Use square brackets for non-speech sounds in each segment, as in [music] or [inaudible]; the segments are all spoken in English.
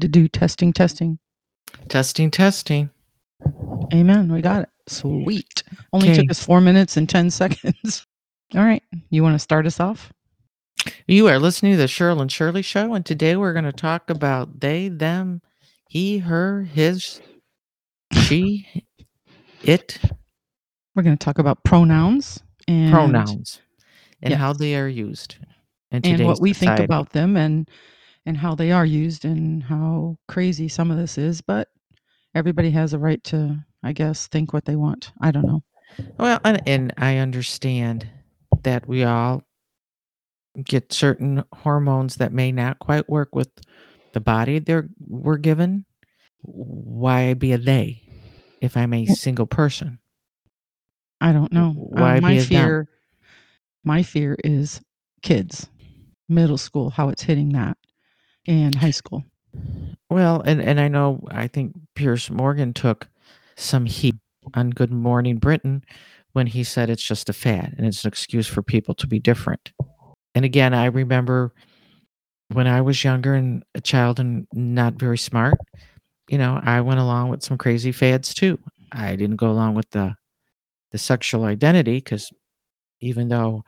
Need to do testing, testing. Testing, testing. Amen. We got it. Sweet. Only Okay. took us four minutes and 10 [laughs] seconds. All right. You want to start us off? You are listening to the Cheryl and Shirley show, and today we're going to talk about they, them, he, her, his, she, it, We're going to talk about pronouns and pronouns, and how they are used. And what we think about them and and how they are used and how crazy some of this is, but everybody has a right to, I guess, think what they want. I don't know. Well, and, and I understand that we all get certain hormones that may not quite work with the body they're we're given. Why be a they if I'm a single person? I don't know. Uh, Why my be a them? fear my fear is kids, middle school, how it's hitting that, and high school. Well, and and I know I think Piers Morgan took some heat on Good Morning Britain when he said it's just a fad and it's an excuse for people to be different. And again, I remember when I was younger and a child and not very smart, you know, I went along with some crazy fads too. I didn't go along with the the sexual identity because even though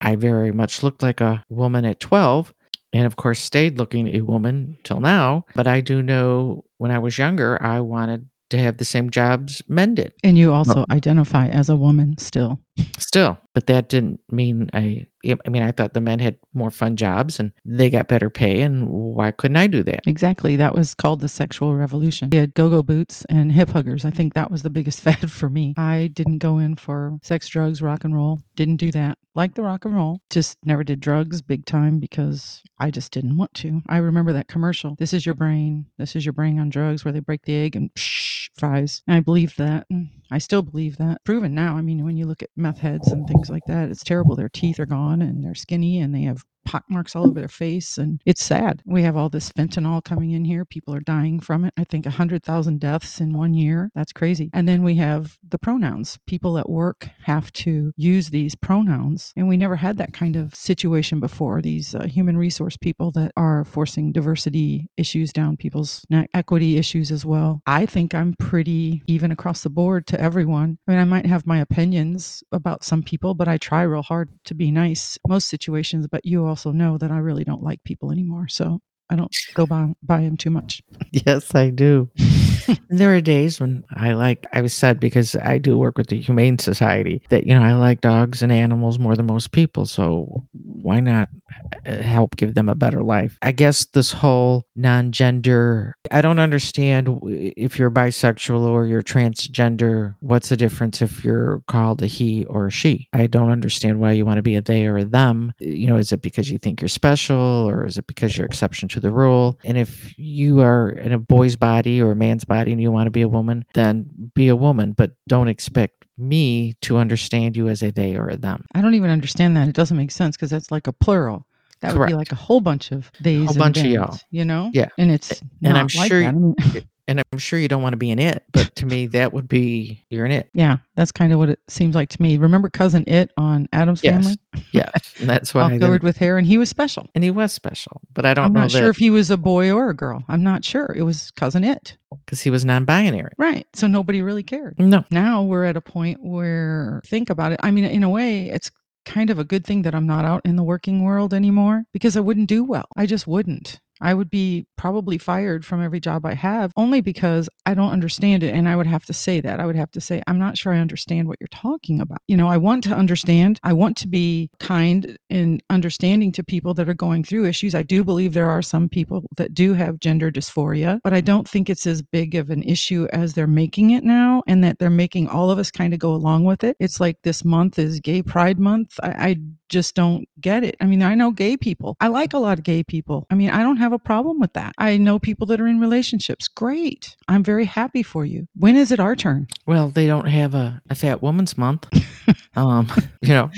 I very much looked like a woman at 12 and of course stayed looking a woman till now, but I do know when I was younger I wanted to have the same jobs men did. And you also identify as a woman still. Still, but that didn't mean I I mean I thought the men had more fun jobs and they got better pay and why couldn't I do that? Exactly. That was called the sexual revolution. We had go-go boots and hip huggers. I think that was the biggest [laughs] fad for me. I didn't go in for sex, drugs, rock and roll. Didn't do that. Like the rock and roll. Just never did drugs big time because I just didn't want to. I remember that commercial. This is your brain. This is your brain on drugs where they break the egg and psh, fries. And I believed that. and I still believe that. Proven now. I mean, when you look at heads and things like that, it's terrible. Their teeth are gone and they're skinny and they have pock marks all over their face and it's sad. We have all this fentanyl coming in here. People are dying from it. I think 100000 deaths in one year. That's crazy. And then we have the pronouns. People at work have to use these pronouns and we never had that kind of situation before. These uh, human resource people that are forcing diversity issues down people's neck equity issues as well. I think i'm pretty even across the board to everyone. I mean i might have my opinions about some people but i try real hard to be nice most situations but you also know that i really don't like people anymore so i don't go by, by them too much Yes, I do. [laughs] there are days when I like, I was sad because I do work with the Humane Society that, you know, I like dogs and animals more than most people. So why not uh, help give them a better life? I guess this whole non gender, I don't understand if you're bisexual or you're transgender. What's the difference if you're called a he or a she? I don't understand why you want to be a they or a them. You know, is it because you think you're special or is it because you're exception to the rule? And if you are in a boy's body or a man's body and you want to be a woman, then be a woman, but don't expect me to understand you as a they or a them. i don't even understand that it doesn't make sense because that's like a plural that would be like a whole bunch of theys a whole and bunch of y'all. you know Yeah. and it's And not I'm sure that. I mean, [laughs] And I'm sure you don't want to be in it, but to me, that would be you're in it. yeah that's kind of what it seems like to me remember cousin it on Addams Yes. family [laughs] Yes. And that's all why. then- covered with hair and he was special and he was special, but I don't i'm know not that sure if he was a boy or a girl i'm not sure it was cousin it because he was non binary. right so nobody really cared No. now we're at a point where think about it i mean in a way it's kind of a good thing that i'm not out in the working world anymore because i wouldn't do well i just wouldn't I would be probably fired from every job I have only because I don't understand it. And I would have to say that. I would have to say, I'm not sure I understand what you're talking about. You know, I want to understand. I want to be kind and understanding to people that are going through issues. I do believe there are some people that do have gender dysphoria, but I don't think it's as big of an issue as they're making it now and that they're making all of us kind of go along with it. It's like this month is Gay Pride Month. I, I just don't get it. I mean, I know gay people. I like a lot of gay people. I mean, I don't have a problem with that. I know people that are in relationships. Great. I'm very happy for you. When is it our turn? Well, they don't have a, a fat woman's month. [laughs] um, [laughs] you know,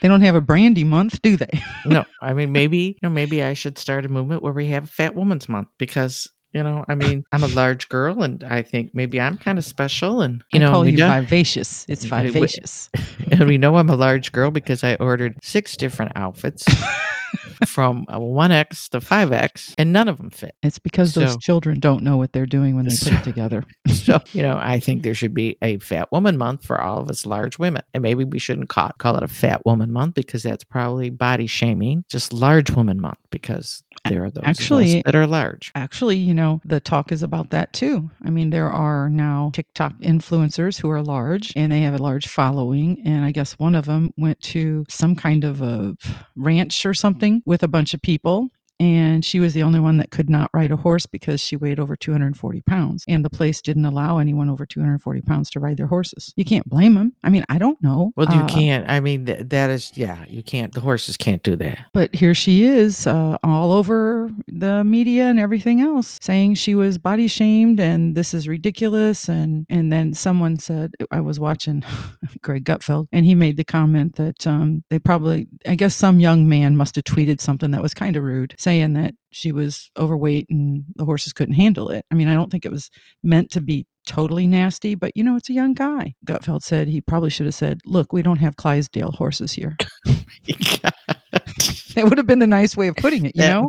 They don't have a brandy month, do they? no, I mean, maybe, you know, maybe I should start a movement where we have Fat Woman's Month because, you know, I mean, I'm a large girl and I think maybe I'm kind of special. And, you I know, call you know, vivacious. It's vivacious. [laughs] and we know I'm a large girl because I ordered six different outfits [laughs] from a 1X to 5X, and none of them fit. It's because those children don't know what they're doing when they put So- it together. [laughs] So, you know, I think there should be a fat woman month for all of us large women. And maybe we shouldn't call, call it a fat woman month because that's probably body shaming. Just large woman month because there are those Actually- that are large. Actually, you know, the talk is about that too. I mean, there are now TikTok influencers who are large and they have a large following. And I guess one of them went to some kind of a ranch or something with a bunch of people. And she was the only one that could not ride a horse because she weighed over 240 pounds. And the place didn't allow anyone over 240 pounds to ride their horses. You can't blame them. I mean, I don't know. Well, you Uh, can't. I mean, th- that is, yeah, you can't. The horses can't do that. But here she is, uh, all over the media and everything else, saying she was body shamed and this is ridiculous. And and then someone said, I was watching [laughs] Greg Gutfeld, and he made the comment that um, they probably, I guess, some young man must have tweeted something that was kind of rude, saying that she was overweight and the horses couldn't handle it. I mean, I don't think it was meant to be totally nasty, but you know, it's a young guy. Gutfeld said he probably should have said, Look, we don't have Clydesdale horses here. [laughs] Oh that would have been the nice way of putting it, you That- know?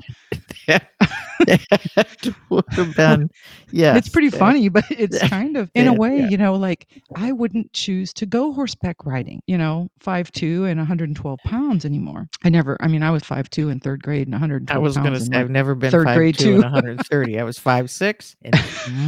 [laughs] that would have been, yeah. it's pretty funny, but [laughs] it's kind of in a way, yeah. you know, like I wouldn't choose to go horseback riding, you know, five two and 112 pounds anymore. I never, I mean, I was five two in third grade and 112 I was going to say, I've never been third grade two and 130. I was five six and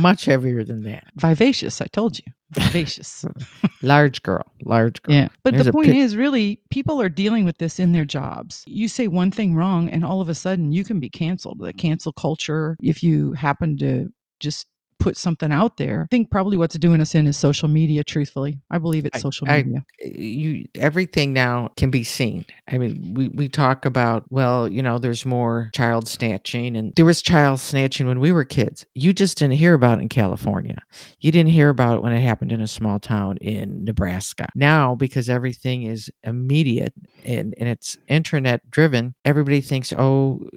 much heavier than that. [laughs] vivacious. I told you, vivacious. [laughs] Large girl, large girl. Yeah. But There's the point pic- is, really, people are dealing with this in their jobs. You say one thing wrong, and all of a sudden you can be canceled. The cancel culture, if you happen to just put something out there, I think probably what's doing us in is social media, truthfully. I believe it's social I- media. Eh, you everything now can be seen. I mean, we, we talk about, well, you know, there's more child snatching and there was child snatching when we were kids. You just didn't hear about it in California. You didn't hear about it when it happened in a small town in Nebraska. Now, because everything is immediate and, and it's internet driven, everybody thinks, oh,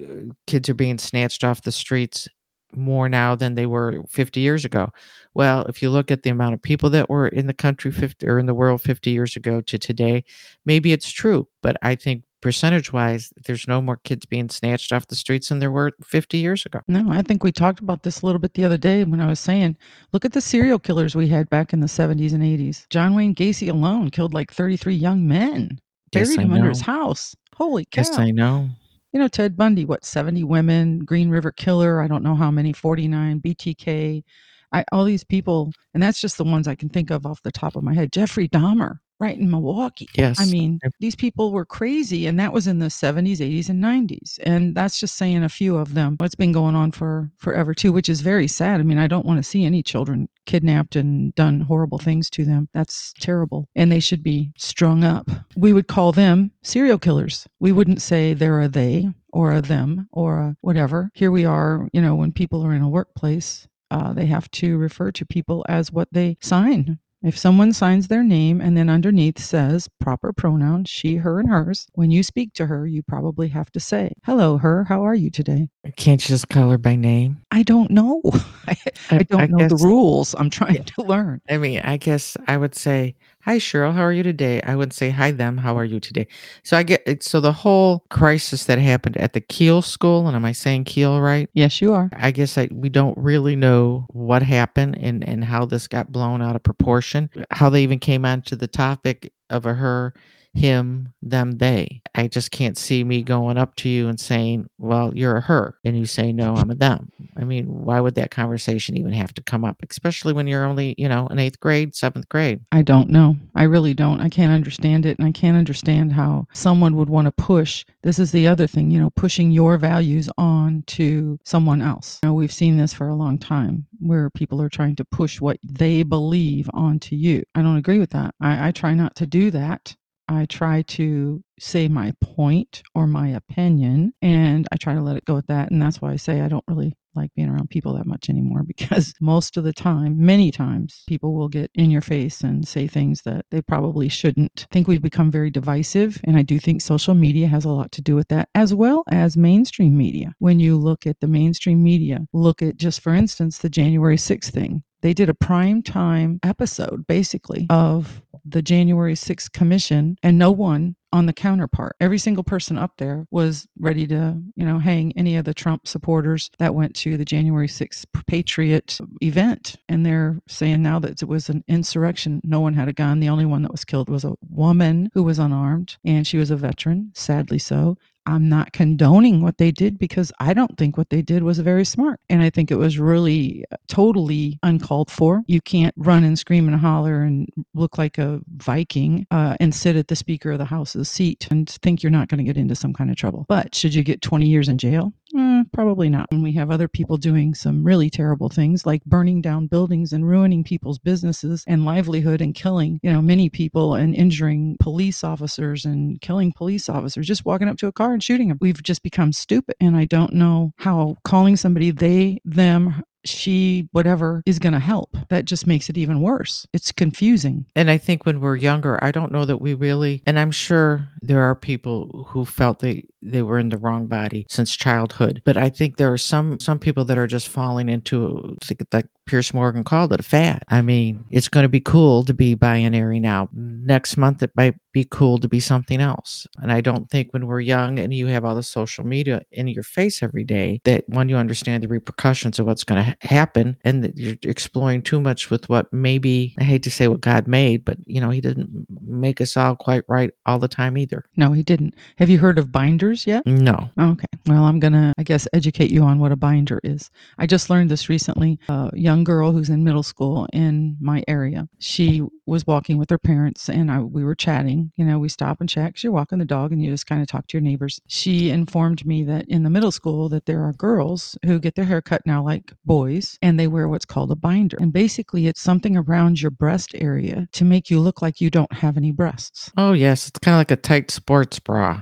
kids are being snatched off the streets more now than they were 50 years ago. Well, if you look at the amount of people that were in the country 50 or in the world 50 years ago to today, maybe it's true, but I think percentage wise, there's no more kids being snatched off the streets than there were 50 years ago. No, I think we talked about this a little bit the other day when I was saying, look at the serial killers we had back in the 70s and 80s. John Wayne Gacy alone killed like 33 young men, Yes, buried I them under his house. Holy cow. Yes, I know. You know, Ted Bundy, what, 70 women, Green River Killer, I don't know how many, 49, BTK, I, all these people. And that's just the ones I can think of off the top of my head. Jeffrey Dahmer, right in Milwaukee. Yes. I mean, these people were crazy, and that was in the 70s, 80s, and 90s. And that's just saying a few of them. It's been going on for forever, too, which is very sad. I mean, I don't want to see any children kidnapped and done horrible things to them. That's terrible. And they should be strung up. We would call them serial killers. We wouldn't say they're a they or a them or a whatever. Here we are, you know, when people are in a workplace, uh, they have to refer to people as what they sign. If someone signs their name and then underneath says proper pronouns, she, her, and hers, when you speak to her, you probably have to say, Hello, her, how are you today? Can't you just call her by name? I don't know. [laughs] I, I don't know the rules. I'm trying Yeah. to learn. I mean, I guess I would say, "Hi, Cheryl. How are you today?" I would say, "Hi, them. How are you today?" So I get. So the whole crisis that happened at the Kiel school, and am I saying Kiel right? Yes, you are. I guess I, we don't really know what happened and, and how this got blown out of proportion. How they even came onto the topic of a her, him, them, they. I just can't see me going up to you and saying, "Well, you're a her," and you say, "No, I'm a them." I mean, why would that conversation even have to come up, especially when you're only, you know, in eighth grade, seventh grade? I don't know. I really don't. I can't understand it. And I can't understand how someone would want to push. This is the other thing, you know, pushing your values on to someone else. You know, we've seen this for a long time where people are trying to push what they believe onto you. I don't agree with that. I, I try not to do that. I try to say my point or my opinion and I try to let it go at that. And that's why I say I don't really like being around people that much anymore [laughs] because most of the time, many times, people will get in your face and say things that they probably shouldn't. I think we've become very divisive. And I do think social media has a lot to do with that, as well as mainstream media. When you look at the mainstream media, look at just for instance, the January 6th thing. They did a prime time episode basically of the January 6th commission, and no one on the counterpart. Every single person up there was ready to, you know, hang any of the Trump supporters that went to the January 6th Patriot event. And they're saying now that it was an insurrection. No one had a gun. The only one that was killed was a woman who was unarmed and she was a veteran, sadly so. I'm not condoning what they did because I don't think what they did was very smart. And I think it was really uh, totally uncalled for. You can't run and scream and holler and look like a Viking uh, and sit at the Speaker of the House's seat and think you're not going to get into some kind of trouble. But should you get 20 years in jail? Mm, probably not. And we have other people doing some really terrible things like burning down buildings and ruining people's businesses and livelihood and killing, you know, many people and injuring police officers and killing police officers, just walking up to a car and shooting them. We've just become stupid. And I don't know how calling somebody they, them, she, whatever, is going to help. That just makes it even worse. It's confusing. And I think when we're younger, I don't know that we really, and I'm sure there are people who felt they they were in the wrong body since childhood. But I think there are some some people that are just falling into like Piers Morgan called it a fad. I mean, it's going to be cool to be binary now. Next month it might be cool to be something else. And I don't think when we're young and you have all the social media in your face every day that when you understand the repercussions of what's going to happen and that you're exploring too much with what maybe I hate to say what God made, but you know, he didn't make us all quite right all the time either. No, he didn't. Have you heard of binders yet? No. Okay. Well, I'm going to, I guess, educate you on what a binder is. I just learned this recently. A young girl who's in middle school in my area, she was walking with her parents and I, we were chatting. You know, we stop and chat because you're walking the dog and you just kind of talk to your neighbors. She informed me that in the middle school that there are girls who get their hair cut now like boys and they wear what's called a binder. And basically it's something around your breast area to make you look like you don't have any breasts. Oh, yes. It's kind of like a tight sports bra.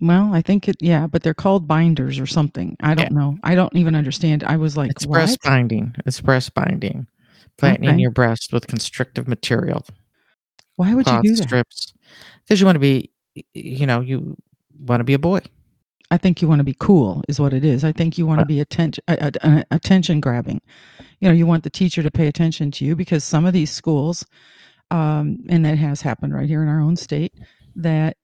Well, I think it, yeah, but they're called binders or something. I don't Yeah. know. I don't even understand. I was like, It's breast binding. It's breast binding. Flattening Okay. your breast with constrictive material. Why would you cloth do that? strips. Because you want to be, you know, you want to be a boy. I think you want to be cool, is what it is. I think you want to be attention uh, uh, attention grabbing. You know, you want the teacher to pay attention to you because some of these schools, um, and that has happened right here in our own state, that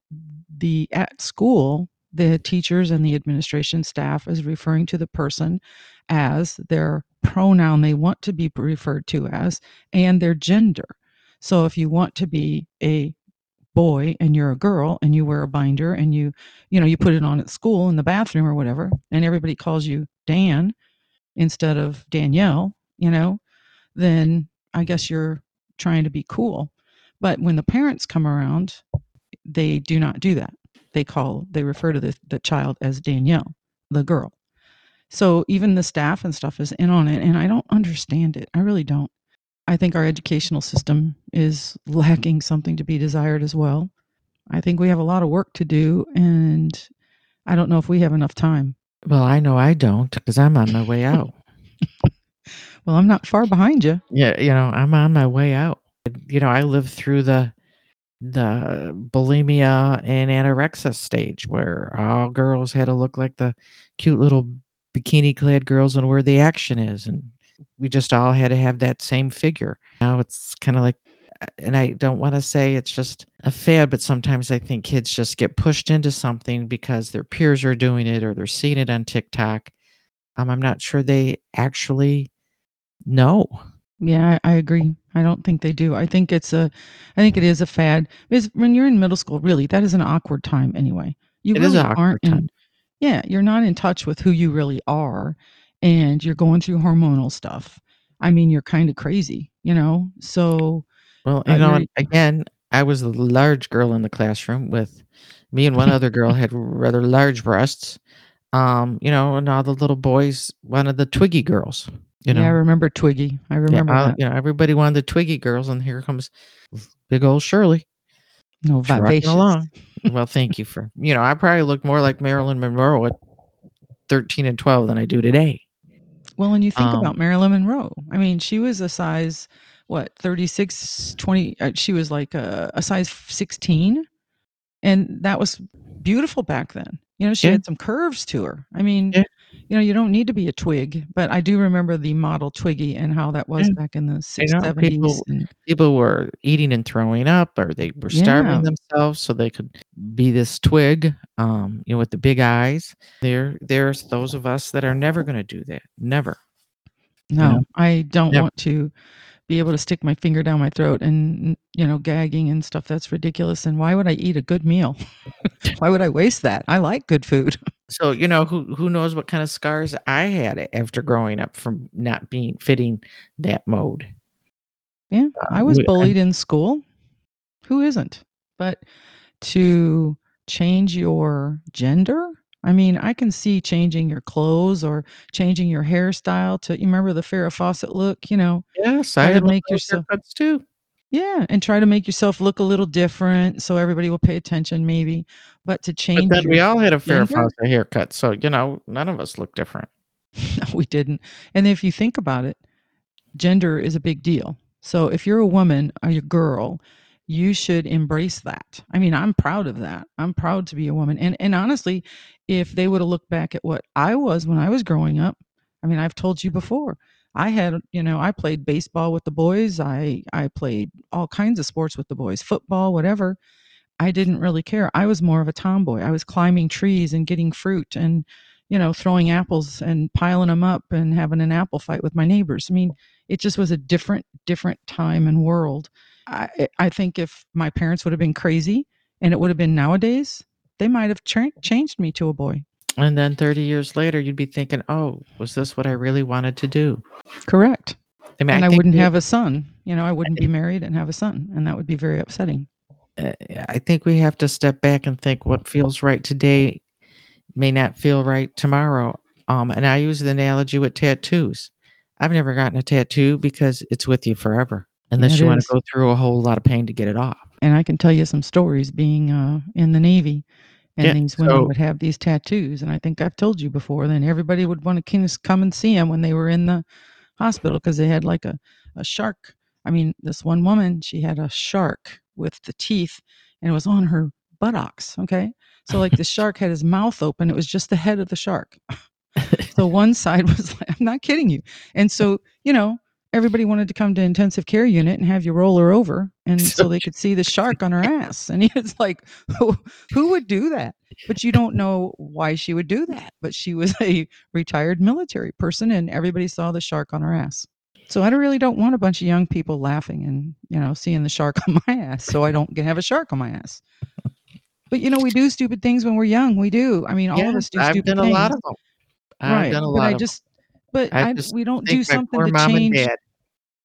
the at school the teachers and the administration staff is referring to the person as their pronoun they want to be referred to as and their gender. So if you want to be a boy and you're a girl and you wear a binder and you you know you put it on at school in the bathroom or whatever and everybody calls you Dan instead of Danielle, you know, then I guess you're trying to be cool. But when the parents come around, they do not do that. They call they refer to the, the child as Danielle, the girl. So even the staff and stuff is in on it and I don't understand it. I really don't. I think our educational system is lacking something to be desired as well. I think we have a lot of work to do and I don't know if we have enough time. Well, I know I don't because I'm on my way [laughs] out. Well, I'm not far behind you. yeah, you know, I'm on my way out. You know, I lived through the the bulimia and anorexia stage where all girls had to look like the cute little bikini clad girls and where the action is and we just all had to have that same figure. Now it's kind of like and I don't want to say it's just a fad, but sometimes I think kids just get pushed into something because their peers are doing it or they're seeing it on TikTok. Um, I'm not sure they actually know. Yeah, I, I agree. I don't think they do. I think it's a, I think it is a fad. Because when you're in middle school, really, that is an awkward time anyway. You It really is aren't in, yeah, you're not in touch with who you really are, and you're going through hormonal stuff. I mean, you're kind of crazy, you know. So Well, Uh, you know, again, I was the large girl in the classroom with me and one other girl had rather large breasts. Um, you know, and all the little boys wanted the Twiggy girls. You know, yeah, I remember Twiggy. I Yeah, remember you know, everybody wanted the Twiggy girls, and here comes big old Shirley No, vivacious. along. [laughs] well, thank you for you know, I probably looked more like Marilyn Monroe at thirteen and twelve than I do today. Well, and you think about Um, Marilyn Monroe. I mean, she was a size, what, 36, 20, uh, she was like a, a size 16. And that was beautiful back then. You know, she Yeah. had some curves to her. I mean, Yeah. You you know, you don't need to be a twig, but I do remember the model Twiggy and how that was Yeah. back in the I six know people And people were eating and throwing up or they were starving Yeah. themselves so they could be this twig um you know with the big eyes there there's those of us that are never going to do that never no, know? I don't Never. want to be able to stick my finger down my throat and you know gagging and stuff. That's ridiculous. And why would I eat a good meal? [laughs] why would I waste that? I like good food. So you know who who knows what kind of scars i had after growing up from not being fitting that mode Yeah, uh, I was bullied in school. Who isn't? But to change your gender, I mean, I can see changing your clothes or changing your hairstyle to you remember the Farrah Fawcett look, you know. yes i had make yourself- too Yeah, and try to make yourself look a little different so everybody will pay attention maybe. But to but change then we all had a? Fawcett haircut so you know none of us look different [laughs] No, we didn't. And if you think about it, gender is a big deal. So if you're a woman or a girl, you should embrace that. I mean, I'm proud of that. I'm proud to be a woman. And and honestly, if they would have looked back at what I was when I was growing up, I mean, I've told you before. I had, you know, I played baseball with the boys. I I played all kinds of sports with the boys, football, whatever. I didn't really care. I was more of a tomboy. I was climbing trees and getting fruit and you know, throwing apples and piling them up and having an apple fight with my neighbors. I mean, it just was a different, different time and world. I, eh, I think if my parents would have been crazy and it would have been nowadays, they might have tra- changed me to a boy. And then 30 years later you'd be thinking oh was this what i really wanted to do Correct. i mean And I, think wouldn't we- have a son. You know, I wouldn't be married and have a son. And that would be very upsetting. uh, I think we have to step back and think what feels right today may not feel right tomorrow. Um, and I use the analogy with tattoos. I've never gotten a tattoo because it's with you forever, unless It you want to go through a whole lot of pain to get it off. And I can tell you some stories being uh, in the Navy. And Yeah, these women so- would have these tattoos. And I think I've told you before, then everybody would want to come and see them when they were in the hospital because they had like a, a shark. I mean, this one woman, she had a shark with the teeth and it was on her buttocks. Okay. So, like the [laughs] shark had his mouth open, it was just the head of the shark. [laughs] so, one side [laughs] was like, I'm not kidding you. And so, you know, everybody wanted to come to intensive care unit and have you roll her over and [laughs] so they could see the shark on her ass. And it's like who, who would do that? But you don't know why she would do that. But she was a retired military person and everybody saw the shark on her ass. So i don't- really don't want a bunch of young people laughing and you know seeing the shark [laughs] on my ass so i don't have a shark on my ass. But you know we do stupid things when we're young. We do. I mean all of us do I've stupid done a lot things. of them. I've right. done a but lot i just but I I, we don't do something to change.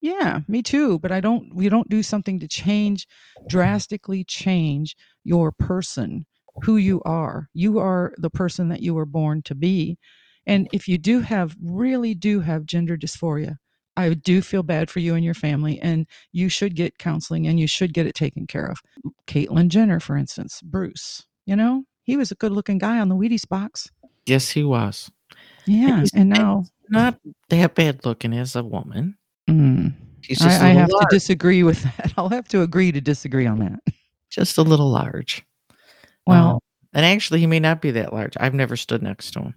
Yeah, me too. But I don't. We don't do something to change, drastically change your person, who you are. You are the person that you were born to be, and if you do have, really do have gender dysphoria, I do feel bad for you and your family, and you should get counseling and you should get it taken care of. Caitlyn Jenner, for instance, Bruce. You know, he was a good-looking guy on the Wheaties box. Yes, he was Yeah, he's- and now. not that bad looking as a woman. Mm, just I, have large, to disagree with that. [laughs] I'll have to agree to disagree on that. just a little large. Well, Um, and actually, he may not be that large. I've never stood next to him.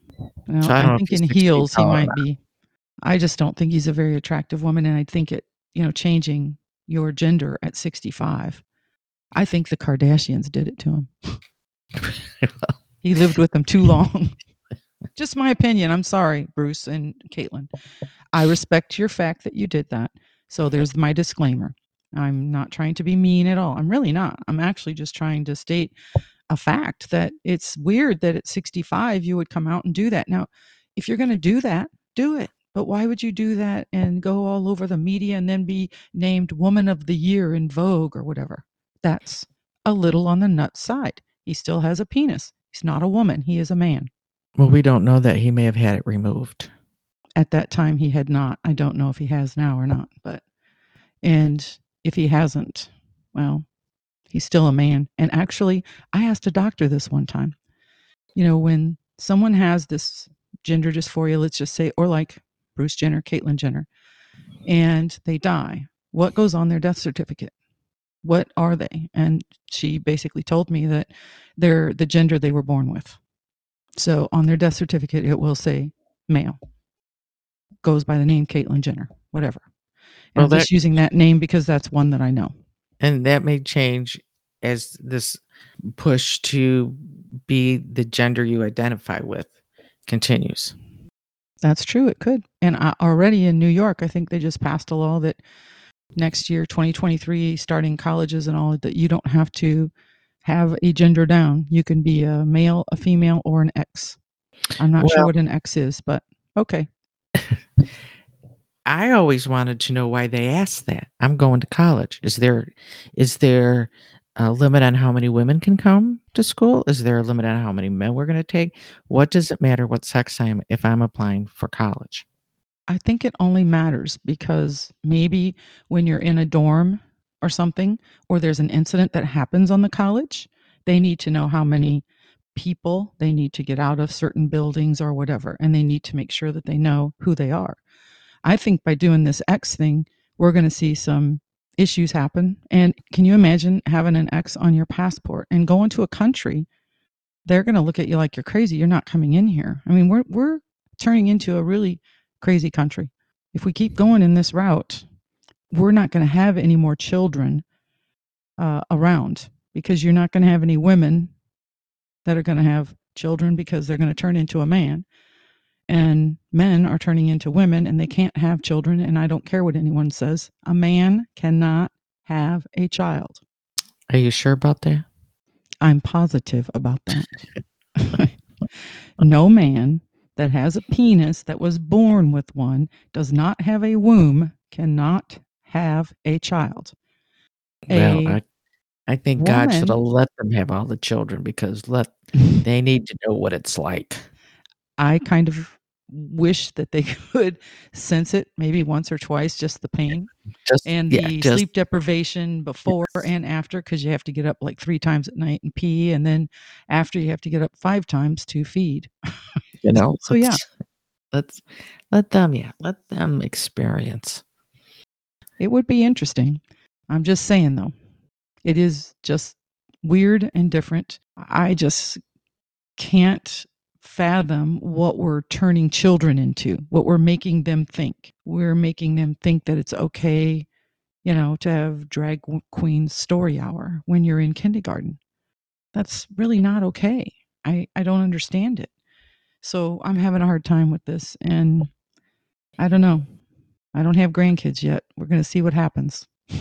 Well, So I I, think in heels he might be. I just don't think he's a very attractive woman, and I think it, you know, changing your gender at 65. I think the Kardashians did it to him. [laughs] He lived with them too long. [laughs] just my opinion. I'm sorry, Bruce and Caitlyn. I respect your fact that you did that. So there's my disclaimer. I'm not trying to be mean at all. I'm really not. I'm actually just trying to state a fact that it's weird that at 65 you would come out and do that. Now, if you're going to do that, do it. But why would you do that and go all over the media and then be named Woman of the Year in Vogue or whatever? That's a little on the nut side. He still has a penis. He's not a woman. He is a man. Well, we don't know that he may have had it removed. At that time, he had not. I don't know if he has now or not. But, and if he hasn't, well, he's still a man. And actually, I asked a doctor this one time. You know, when someone has this gender dysphoria, let's just say, or like Bruce Jenner, Caitlyn Jenner, and they die, what goes on their death certificate? What are they? And she basically told me that they're the gender they were born with. So on their death certificate, it will say male. Goes by the name Caitlyn Jenner, whatever. And Well, I'm just using that name because that's one that I know. and that may change as this push to be the gender you identify with continues. That's true. It could. And uh, already in New York, I think they just passed a law that next year, 2023, starting colleges and all, that you don't have to have a gender down. You can be a male, a female, or an X. I'm not sure what an X is, but okay. I always wanted to know why they asked that. I'm going to college. Is there is there a limit on how many women can come to school? Is there a limit on how many men we're going to take? What does it matter what sex I am if I'm applying for college? I think it only matters because maybe when you're in a dorm or something, or there's an incident that happens on the college, they need to know how many people they need to get out of certain buildings or whatever. And they need to make sure that they know who they are. I think by doing this X thing, we're going to see some issues happen. And can you imagine having an X on your passport and going to a country? They're going to look at you like you're crazy. You're not coming in here. I mean, we're we're turning into a really crazy country. If we keep going in this route, we're not going to have any more children uh, around because you're not going to have any women that are going to have children because they're going to turn into a man. And men are turning into women and they can't have children. And I don't care what anyone says. A man cannot have a child. Are you sure about that? I'm positive about that. [laughs] no man that has a penis that was born with one does not have a womb cannot have a child. well, A I, I think God should have let them have all the children because let [laughs] they need to know what it's like. I kind of wish that they [laughs] could sense it maybe once or twice, just the pain Just and yeah, the just sleep deprivation before Yes. and after because you have to get up like three times at night and pee. And then after you have to get up five times to feed. you know. [laughs] So, yeah. let's let them yeah let them experience. It would be interesting. I'm just saying, though, it is just weird and different. I just can't fathom what we're turning children into, what we're making them think. We're making them think that it's okay, you know, to have drag queen story hour when you're in kindergarten. That's really not okay. I, I don't understand it. So I'm having a hard time with this. And I don't know. I don't have grandkids yet. We're going to see what happens. [laughs]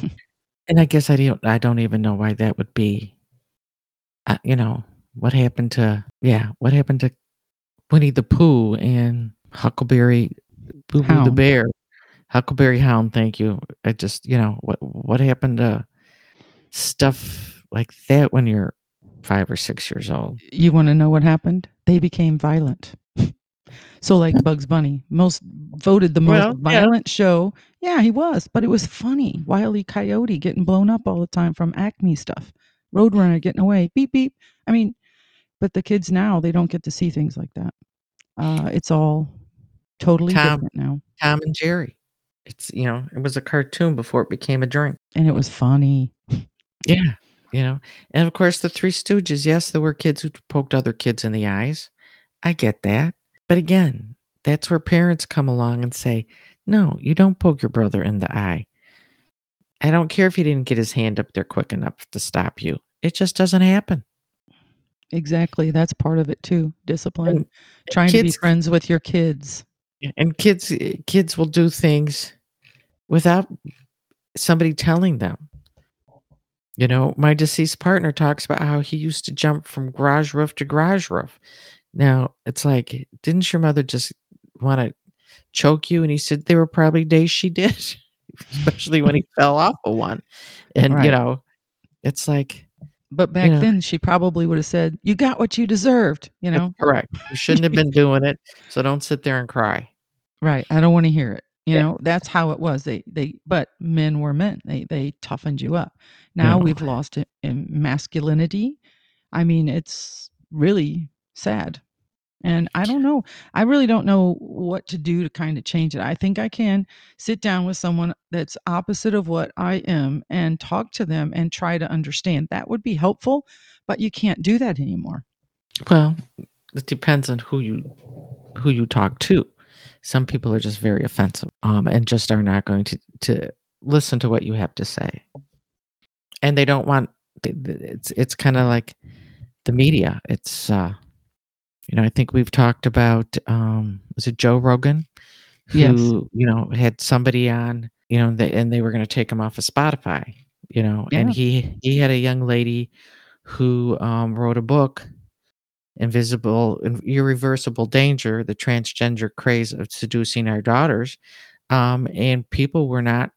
And I guess I don't I don't even know why that would be. Uh, you know what happened to yeah what happened to Winnie the Pooh and Huckleberry Boo Boo the Bear, Huckleberry Hound. Thank you. I just you know what what happened to stuff like that when you're five or six years old. You want to know what happened? They became violent. So, like Bugs Bunny, most voted the most Well, yeah. violent show. Yeah, he was, but it was funny. Wiley Coyote getting blown up all the time from Acme stuff. Roadrunner getting away. Beep beep. I mean, but the kids now they don't get to see things like that. Uh, it's all totally Tom. different now, Tom and Jerry. It's you know it was a cartoon before it became a drink. and it was funny. Yeah. You know, and of course, the Three Stooges. Yes, there were kids who poked other kids in the eyes. I get that. But again, that's where parents come along and say, no, you don't poke your brother in the eye. I don't care if he didn't get his hand up there quick enough to stop you. It just doesn't happen. Exactly, that's part of it too. Discipline, And trying to be friends with your kids. And kids eh, kids will do things without somebody telling them. You know, my deceased partner talks about how he used to jump from garage roof to garage roof. Now, it's like, didn't your mother just want to choke you? And he said there were probably days she did, [laughs] especially when he [laughs] fell off of one. And, Right. you know, it's like, But back know. then, she probably would have said, "You got what you deserved." You know, correct. You shouldn't have been [laughs] doing it. So don't sit there and cry. right? I don't want to hear it. You Yeah. know, that's how it was. They, they, but men were men. They, they toughened you up. Now Yeah. we've lost it in masculinity. I mean, it's really sad. And I don't know. I really don't know what to do to kind of change it. I think I can sit down with someone that's opposite of what I am and talk to them and try to understand. That would be helpful, but you can't do that anymore. Well, it depends on who you who you talk to. some people are just very offensive um, and just are not going to to listen to what you have to say and they don't want it's it's kind of like the media it's uh you know i think we've talked about um was it joe rogan who Yes. you know had somebody on you know and they were going to take him off of spotify you know and he he had a young lady who um wrote a book invisible and irreversible danger the transgender craze of seducing our daughters um and people were not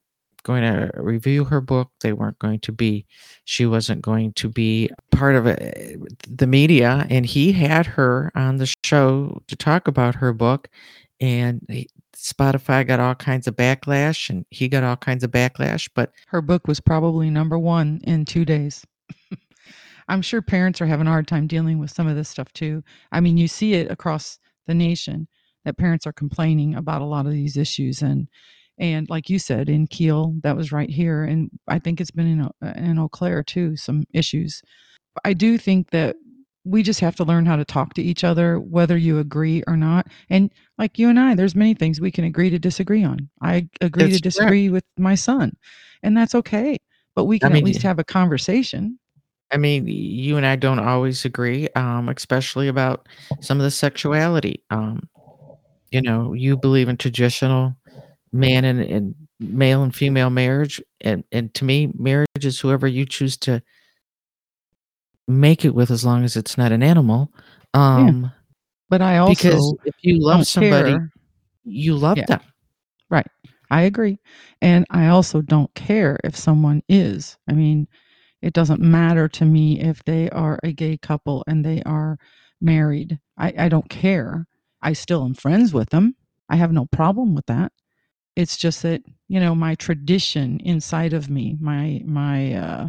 going to review her book they weren't going to be she wasn't going to be part of it, the media and he had her on the show to talk about her book and spotify got all kinds of backlash and he got all kinds of backlash but Her book was probably number one in two days. [laughs] I'm sure parents are having a hard time dealing with some of this stuff too. I mean, you see it across the nation that parents are complaining about a lot of these issues and and like you said in Kiel, that was right here, and I think it's been in O- in Eau Claire too. Some issues. I do think that we just have to learn how to talk to each other, whether you agree or not. And like you and I, there's many things we can agree to disagree on. I agree That's to correct. disagree with my son, and that's okay. But we can mean, at least have a conversation. I mean, you and I don't always agree, um, especially about some of the sexuality. Um, you know, you believe in traditional man and, and male and female marriage, and and to me, marriage is whoever you choose to make it with, as long as it's not an animal. Um, But I because also if you love somebody, care. you love Yeah. them. Right. I agree. And I also don't care if someone is. I mean, it doesn't matter to me if they are a gay couple and they are married. I, I don't care. I still am friends with them. I have no problem with that. It's just that, you know, my tradition inside of me, my my uh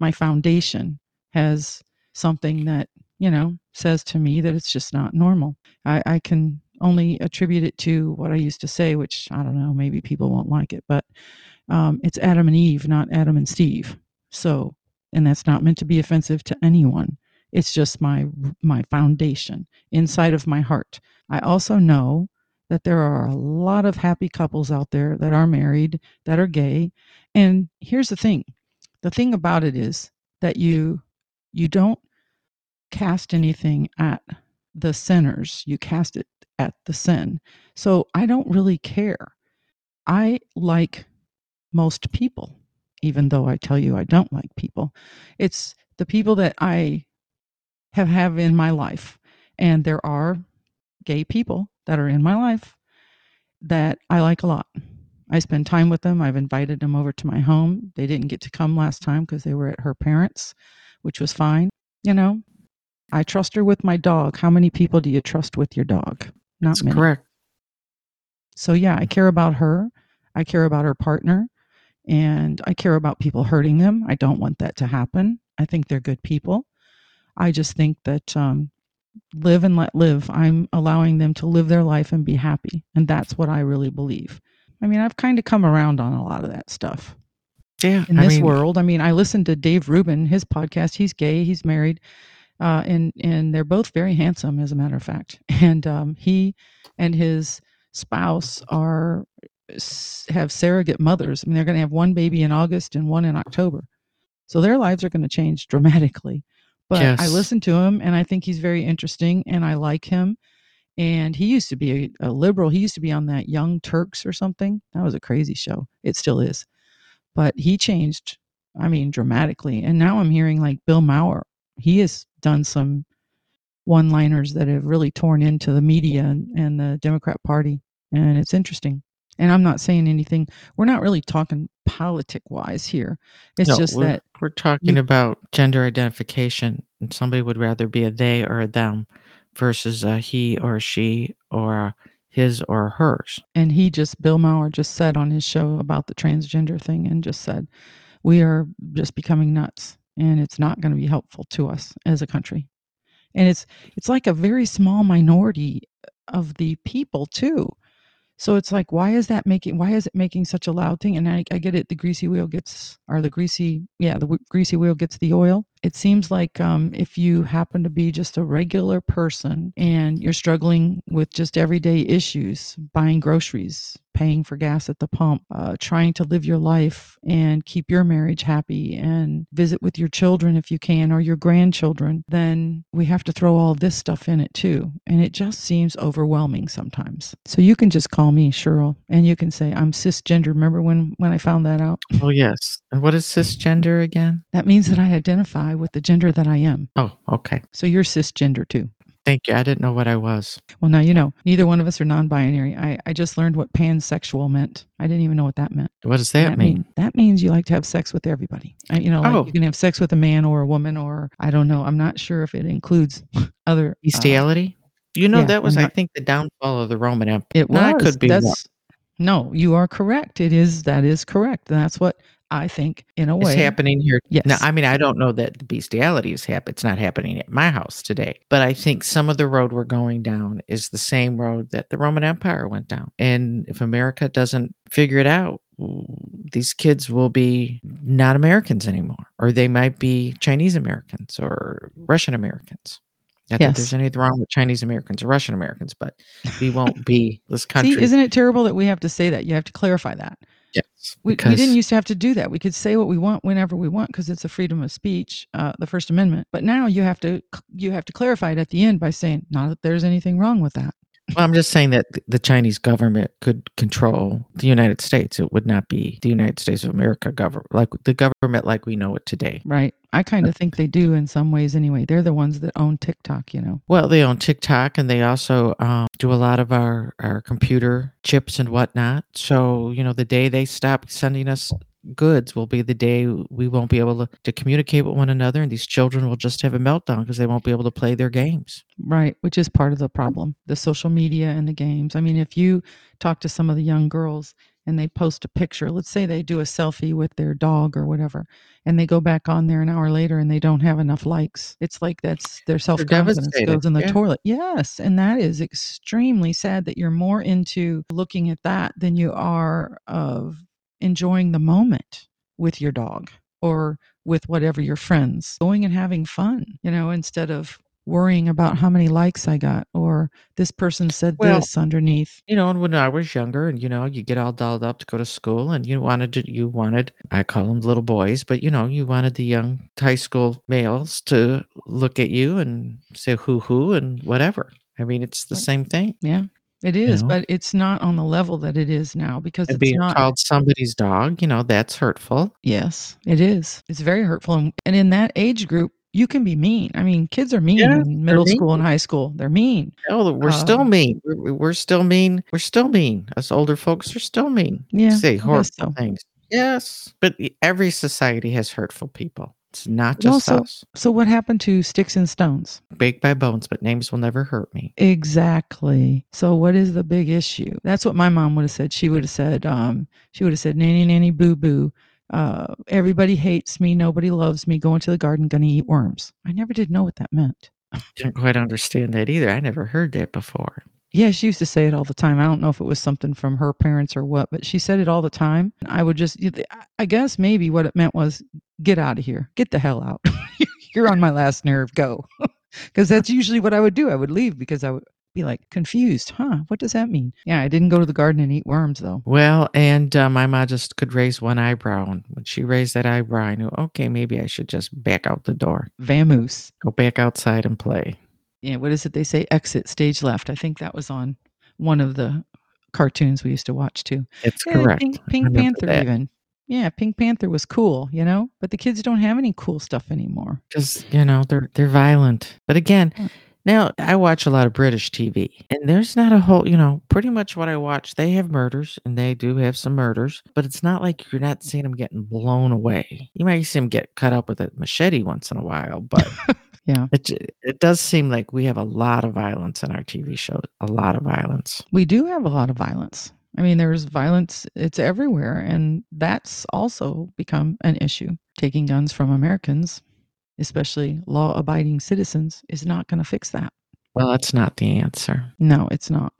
my foundation has something that, you know, says to me that it's just not normal. I, I can only attribute it to what I used to say, which I don't know, maybe people won't like it, but um, it's Adam and Eve, not Adam and Steve. So, and that's not meant to be offensive to anyone. It's just my my foundation inside of my heart. I also know that there are a lot of happy couples out there that are married, that are gay. And here's the thing. The thing about it is that you you don't cast anything at the sinners. You cast it at the sin. So I don't really care. I like most people, even though I tell you I don't like people. It's the people that I have have in my life. And there are gay people that are in my life that I like a lot. I spend time with them. I've invited them over to my home. They didn't get to come last time because they were at her parents, which was fine. You know, I trust her with my dog. How many people do you trust with your dog? Not That's many. correct. So yeah, I care about her. I care about her partner and I care about people hurting them. I don't want that to happen. I think they're good people. I just think that um, live and let live. I'm allowing them to live their life and be happy. And that's what I really believe. I mean, I've kind of come around on a lot of that stuff Yeah, in I this mean, world. I mean, I listened to Dave Rubin, his podcast. He's gay, he's married, uh, and and they're both very handsome, as a matter of fact. [laughs] And um, he and his spouse are have surrogate mothers. I mean, they're going to have one baby in August and one in October, so their lives are going to change dramatically. But I Yes. listen to him, and I think he's very interesting, and I like him. And he used to be a, a liberal. He used to be on that Young Turks or something. That was a crazy show. It still is but he changed i mean dramatically and now i'm hearing like bill Maher. he has done some one liners that have really torn into the media and, and the democrat party and it's interesting and i'm not saying anything we're not really talking politic wise here. It's no, just we're, that we're talking you- about gender identification, and somebody would rather be a they or a them versus a he or a she or a his or hers. and he just bill Maher just said on his show about the transgender thing and just said we are just becoming nuts and it's not going to be helpful to us as a country. And it's it's like a very small minority of the people too so it's like why is that making why is it making such a loud thing? And i, I get it the greasy wheel gets or the greasy yeah the w- greasy wheel gets the oil It seems like um, if you happen to be just a regular person and you're struggling with just everyday issues, buying groceries, paying for gas at the pump, uh, trying to live your life and keep your marriage happy and visit with your children if you can or your grandchildren, then we have to throw all this stuff in it too. And it just seems overwhelming sometimes. So you can just call me Cheryl and you can say, I'm cisgender. Remember when, when I found that out? Oh, yes. And what is cisgender again? That means that I identify with the gender that I am. Oh, okay. So you're cisgender too. Thank you. I didn't know what I was. Well, now you know. Neither one of us are non-binary. I, I just learned what pansexual meant. I didn't even know what that meant. What does that, that mean? mean? That means you like to have sex with everybody. Uh, You know, like Oh. you can have sex with a man or a woman, or I don't know. I'm not sure if it includes [laughs] other. uh, Bestiality? you know, yeah, that was, I'm I think, the downfall of the Roman Empire. it was. I could be That's no. You are correct. It is. That is correct. And that's what I think. In a way. It's happening here. Yes. Now, I mean, I don't know that the bestiality is happening. It's not happening at my house today. But I think some of the road we're going down is the same road that the Roman Empire went down. And if America doesn't figure it out, these kids will be not Americans anymore, or they might be Chinese Americans or Russian Americans. Not that Yes. there's anything wrong with Chinese Americans or Russian Americans, but we won't be this country. See, isn't it terrible that we have to say that? You have to clarify that. Yes, We, we didn't used to have to do that. We could say what we want whenever we want because it's a freedom of speech, uh, the First Amendment. But now you have to you have to clarify it at the end by saying not that there's anything wrong with that. Well, I'm just saying that the Chinese government could control the United States. It would not be the United States of America government, like the government like we know it today. Right. I kind of think they do in some ways anyway. They're the ones that own TikTok, you know. Well, they own TikTok and they also um, do a lot of our, our computer chips and whatnot. So, you know, the day they stop sending us goods will be the day we won't be able to, to communicate with one another and these children will just have a meltdown because they won't be able to play their games. Right, which is part of the problem. The social media and the games. I mean, if you talk to some of the young girls and they post a picture, let's say they do a selfie with their dog or whatever, and they go back on there an hour later and they don't have enough likes. It's like that's their self confidence goes in the yeah. toilet. Yes, and that is extremely sad that you're more into looking at that than you are of enjoying the moment with your dog or with whatever your friends going and having fun, you know, instead of worrying about how many likes I got or this person said Well, this underneath. you know, and when I was younger, and you know, you get all dolled up to go to school, and you wanted to, you wanted, I call them little boys, but you know, you wanted the young high school males to look at you and say hoo hoo and whatever. I mean, it's the Right. same thing. Yeah, it is, know? but it's not on the level that it is now because And it's being not. called somebody's dog, you know, that's hurtful. Yes, it is. It's very hurtful. And, in that age group, you can be mean. I mean, kids are mean Yeah, in middle mean. school and high school. They're mean. Oh, we're still Um, mean. We're, we're still mean. We're still mean. Us older folks are still mean. Yeah, Say horrible so. things. Yes, but every society has hurtful people. It's not Well, just so- us. So, what happened to sticks and stones? Baked by bones, but names will never hurt me. Exactly. So what is the big issue? That's what my mom would have said. She would have said, um, she would have said, nanny, nanny, boo, boo. Uh, everybody hates me. Nobody loves me. Going to the garden, gonna eat worms. I never did know what that meant. I didn't quite understand that either. I never heard that before. Yeah, she used to say it all the time. I don't know if it was something from her parents or what, but she said it all the time. I would just, I guess maybe what it meant was, get out of here, get the hell out. [laughs] You're on my last nerve. Go, [laughs] because that's usually what I would do. I would leave because I would be like confused. Huh? What does that mean? Yeah, I didn't go to the garden and eat worms though. Well, and uh, my mom just could raise one eyebrow. And when she raised that eyebrow, I knew, okay, maybe I should just back out the door, Vamoose. go back outside and play. Yeah, what is it they say? Exit stage left. I think that was on one of the cartoons we used to watch too. It's Yeah, correct. Pink, Pink Panther that. even. Yeah, Pink Panther was cool, you know, but the kids don't have any cool stuff anymore. Just you know, they're they're violent. But again, Mm. now I watch a lot of British TV, and there's not a whole, you know, pretty much what I watch. They have murders, and they do have some murders, but it's not like you're not seeing them getting blown away. You might see them get cut up with a machete once in a while, but [laughs] Yeah. it it does seem like we have a lot of violence in our TV shows. A lot of violence. We do have a lot of violence. I mean, there's violence, it's everywhere. And that's also become an issue. Taking guns from Americans, especially law abiding citizens, is not going to fix that. Well, that's not the answer. No, it's not.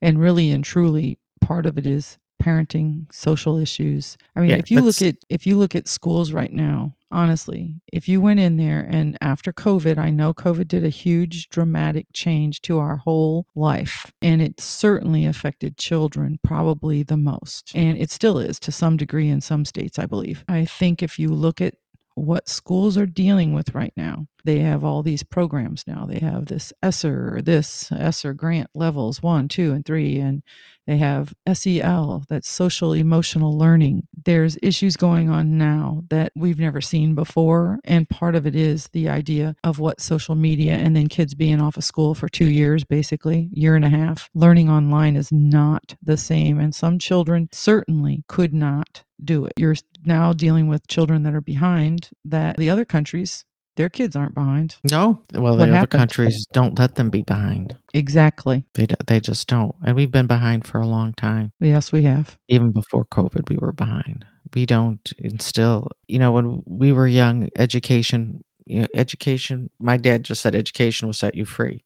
And really and truly, part of it is parenting, social issues. I mean, Yeah, if you look at if you look at schools right now, honestly, if you went in there and after COVID, I know COVID did a huge dramatic change to our whole life, and it certainly affected children probably the most. And it still is to some degree in some states, I believe. I think if you look at what schools are dealing with right now. They have all these programs now. They have this ESSER, this ESSER grant levels one, two, and three, and they have SEL, that's social emotional learning. There's issues going on now that we've never seen before. And part of it is the idea of what social media and then kids being off of school for two years, basically, year and a half. Learning online is not the same. And some children certainly could not do it. You're now dealing with children that are behind that the other countries their kids aren't behind. No, well, What the other countries don't let them be behind. Exactly. They they just don't, and we've been behind for a long time. Yes, we have. Even before COVID, we were behind. We don't instill, you know, when we were young, education, you know, education. My dad just said education will set you free.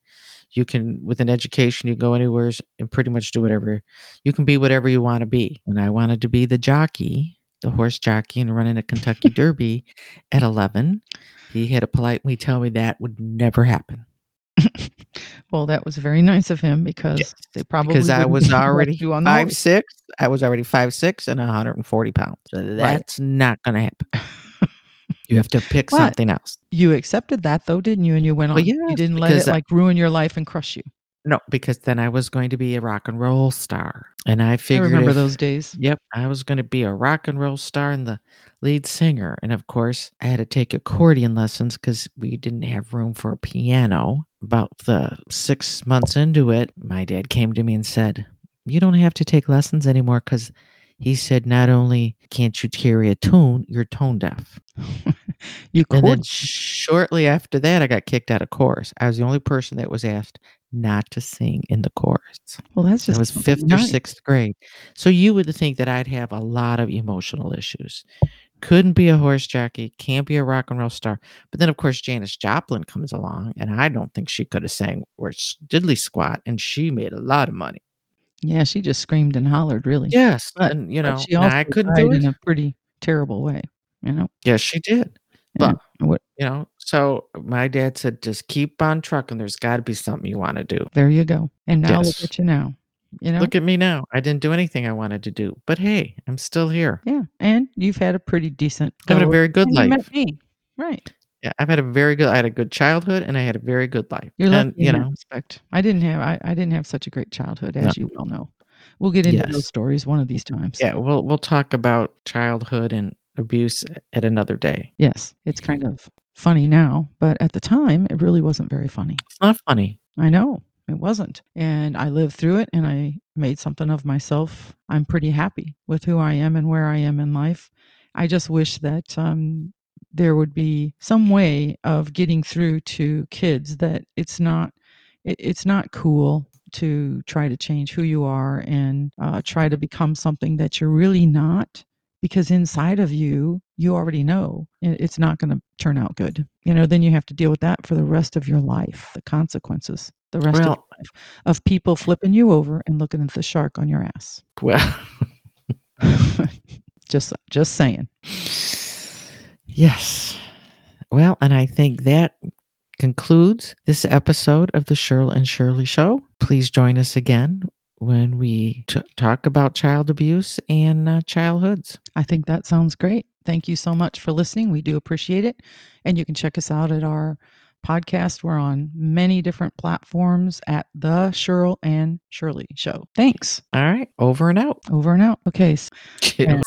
You can, with an education, you go anywhere and pretty much do whatever. You can be whatever you want to be. And I wanted to be the jockey, the horse jockey, and run in a Kentucky [laughs] Derby at 11. He had to politely tell me that would never happen. [laughs] Well, that was very nice of him because Yes, they probably because I was [laughs] already you on five horse. six. I was already five six and 140 pounds. So that's not going to happen. You have to pick But- something else. You accepted that though, didn't you? And you went on. Well, you didn't let it like ruin your life and crush you. No, because then I was going to be a rock and roll star, and I figured I remember if- those days. Yep, I was going to be a rock and roll star and the lead singer, and of course, I had to take accordion lessons because we didn't have room for a piano. About the six months into it, my dad came to me and said, "You don't have to take lessons anymore because." He said, "Not only can't you carry a tune, you're tone deaf." [laughs] You And then shortly after that, I got kicked out of chorus. I was the only person that was asked not to sing in the chorus. Well, that's That just was something fifth or sixth grade. So you would think that I'd have a lot of emotional issues. Couldn't be a horse jockey, can't be a rock and roll star. But then, of course, Janis Joplin comes along, and I don't think she could have sang or diddly squat, and she made a lot of money. Yeah, she just screamed and hollered, really. Yes, But- and you know, she also I couldn't do it. in a pretty terrible way. You know. Yes, she did. Yeah. But What? you know, so my dad said, just keep on trucking. There's got to be something you want to do. There you go. And now Yes. look at you now. You know. Look at me now. I didn't do anything I wanted to do, but hey, I'm still here. yeah, and you've had a pretty decent. I've had a very good life. met me. Right. Yeah, I've had a very good. I had a good childhood, and I had a very good life. You're and you know, respect. I didn't have I, I didn't have such a great childhood, No. as you well know. We'll get into Yes. those stories one of these times. yeah, we'll we'll talk about childhood and abuse at another day. Yes, it's kind of funny now, but at the time, it really wasn't very funny. It's not funny. I know it wasn't. And I lived through it and I made something of myself. I'm pretty happy with who I am and where I am in life. I just wish that um, there would be some way of getting through to kids that it's not it, it's not cool to try to change who you are and uh, try to become something that you're really not because inside of you you already know it's not going to turn out good. You know then you have to deal with that for the rest of your life the consequences the rest of your life of people flipping you over and looking at the shark on your ass. Well, [laughs] just just saying yes. Well, and I think that concludes this episode of the Shirl and Shirley Show. Please join us again when we t- talk about child abuse and uh, childhoods. I think that sounds great. Thank you so much for listening. We do appreciate it. And you can check us out at our podcast. We're on many different platforms at the Shirl and Shirley Show. Thanks. All right, over and out. Over and out. Okay. s- Cheers.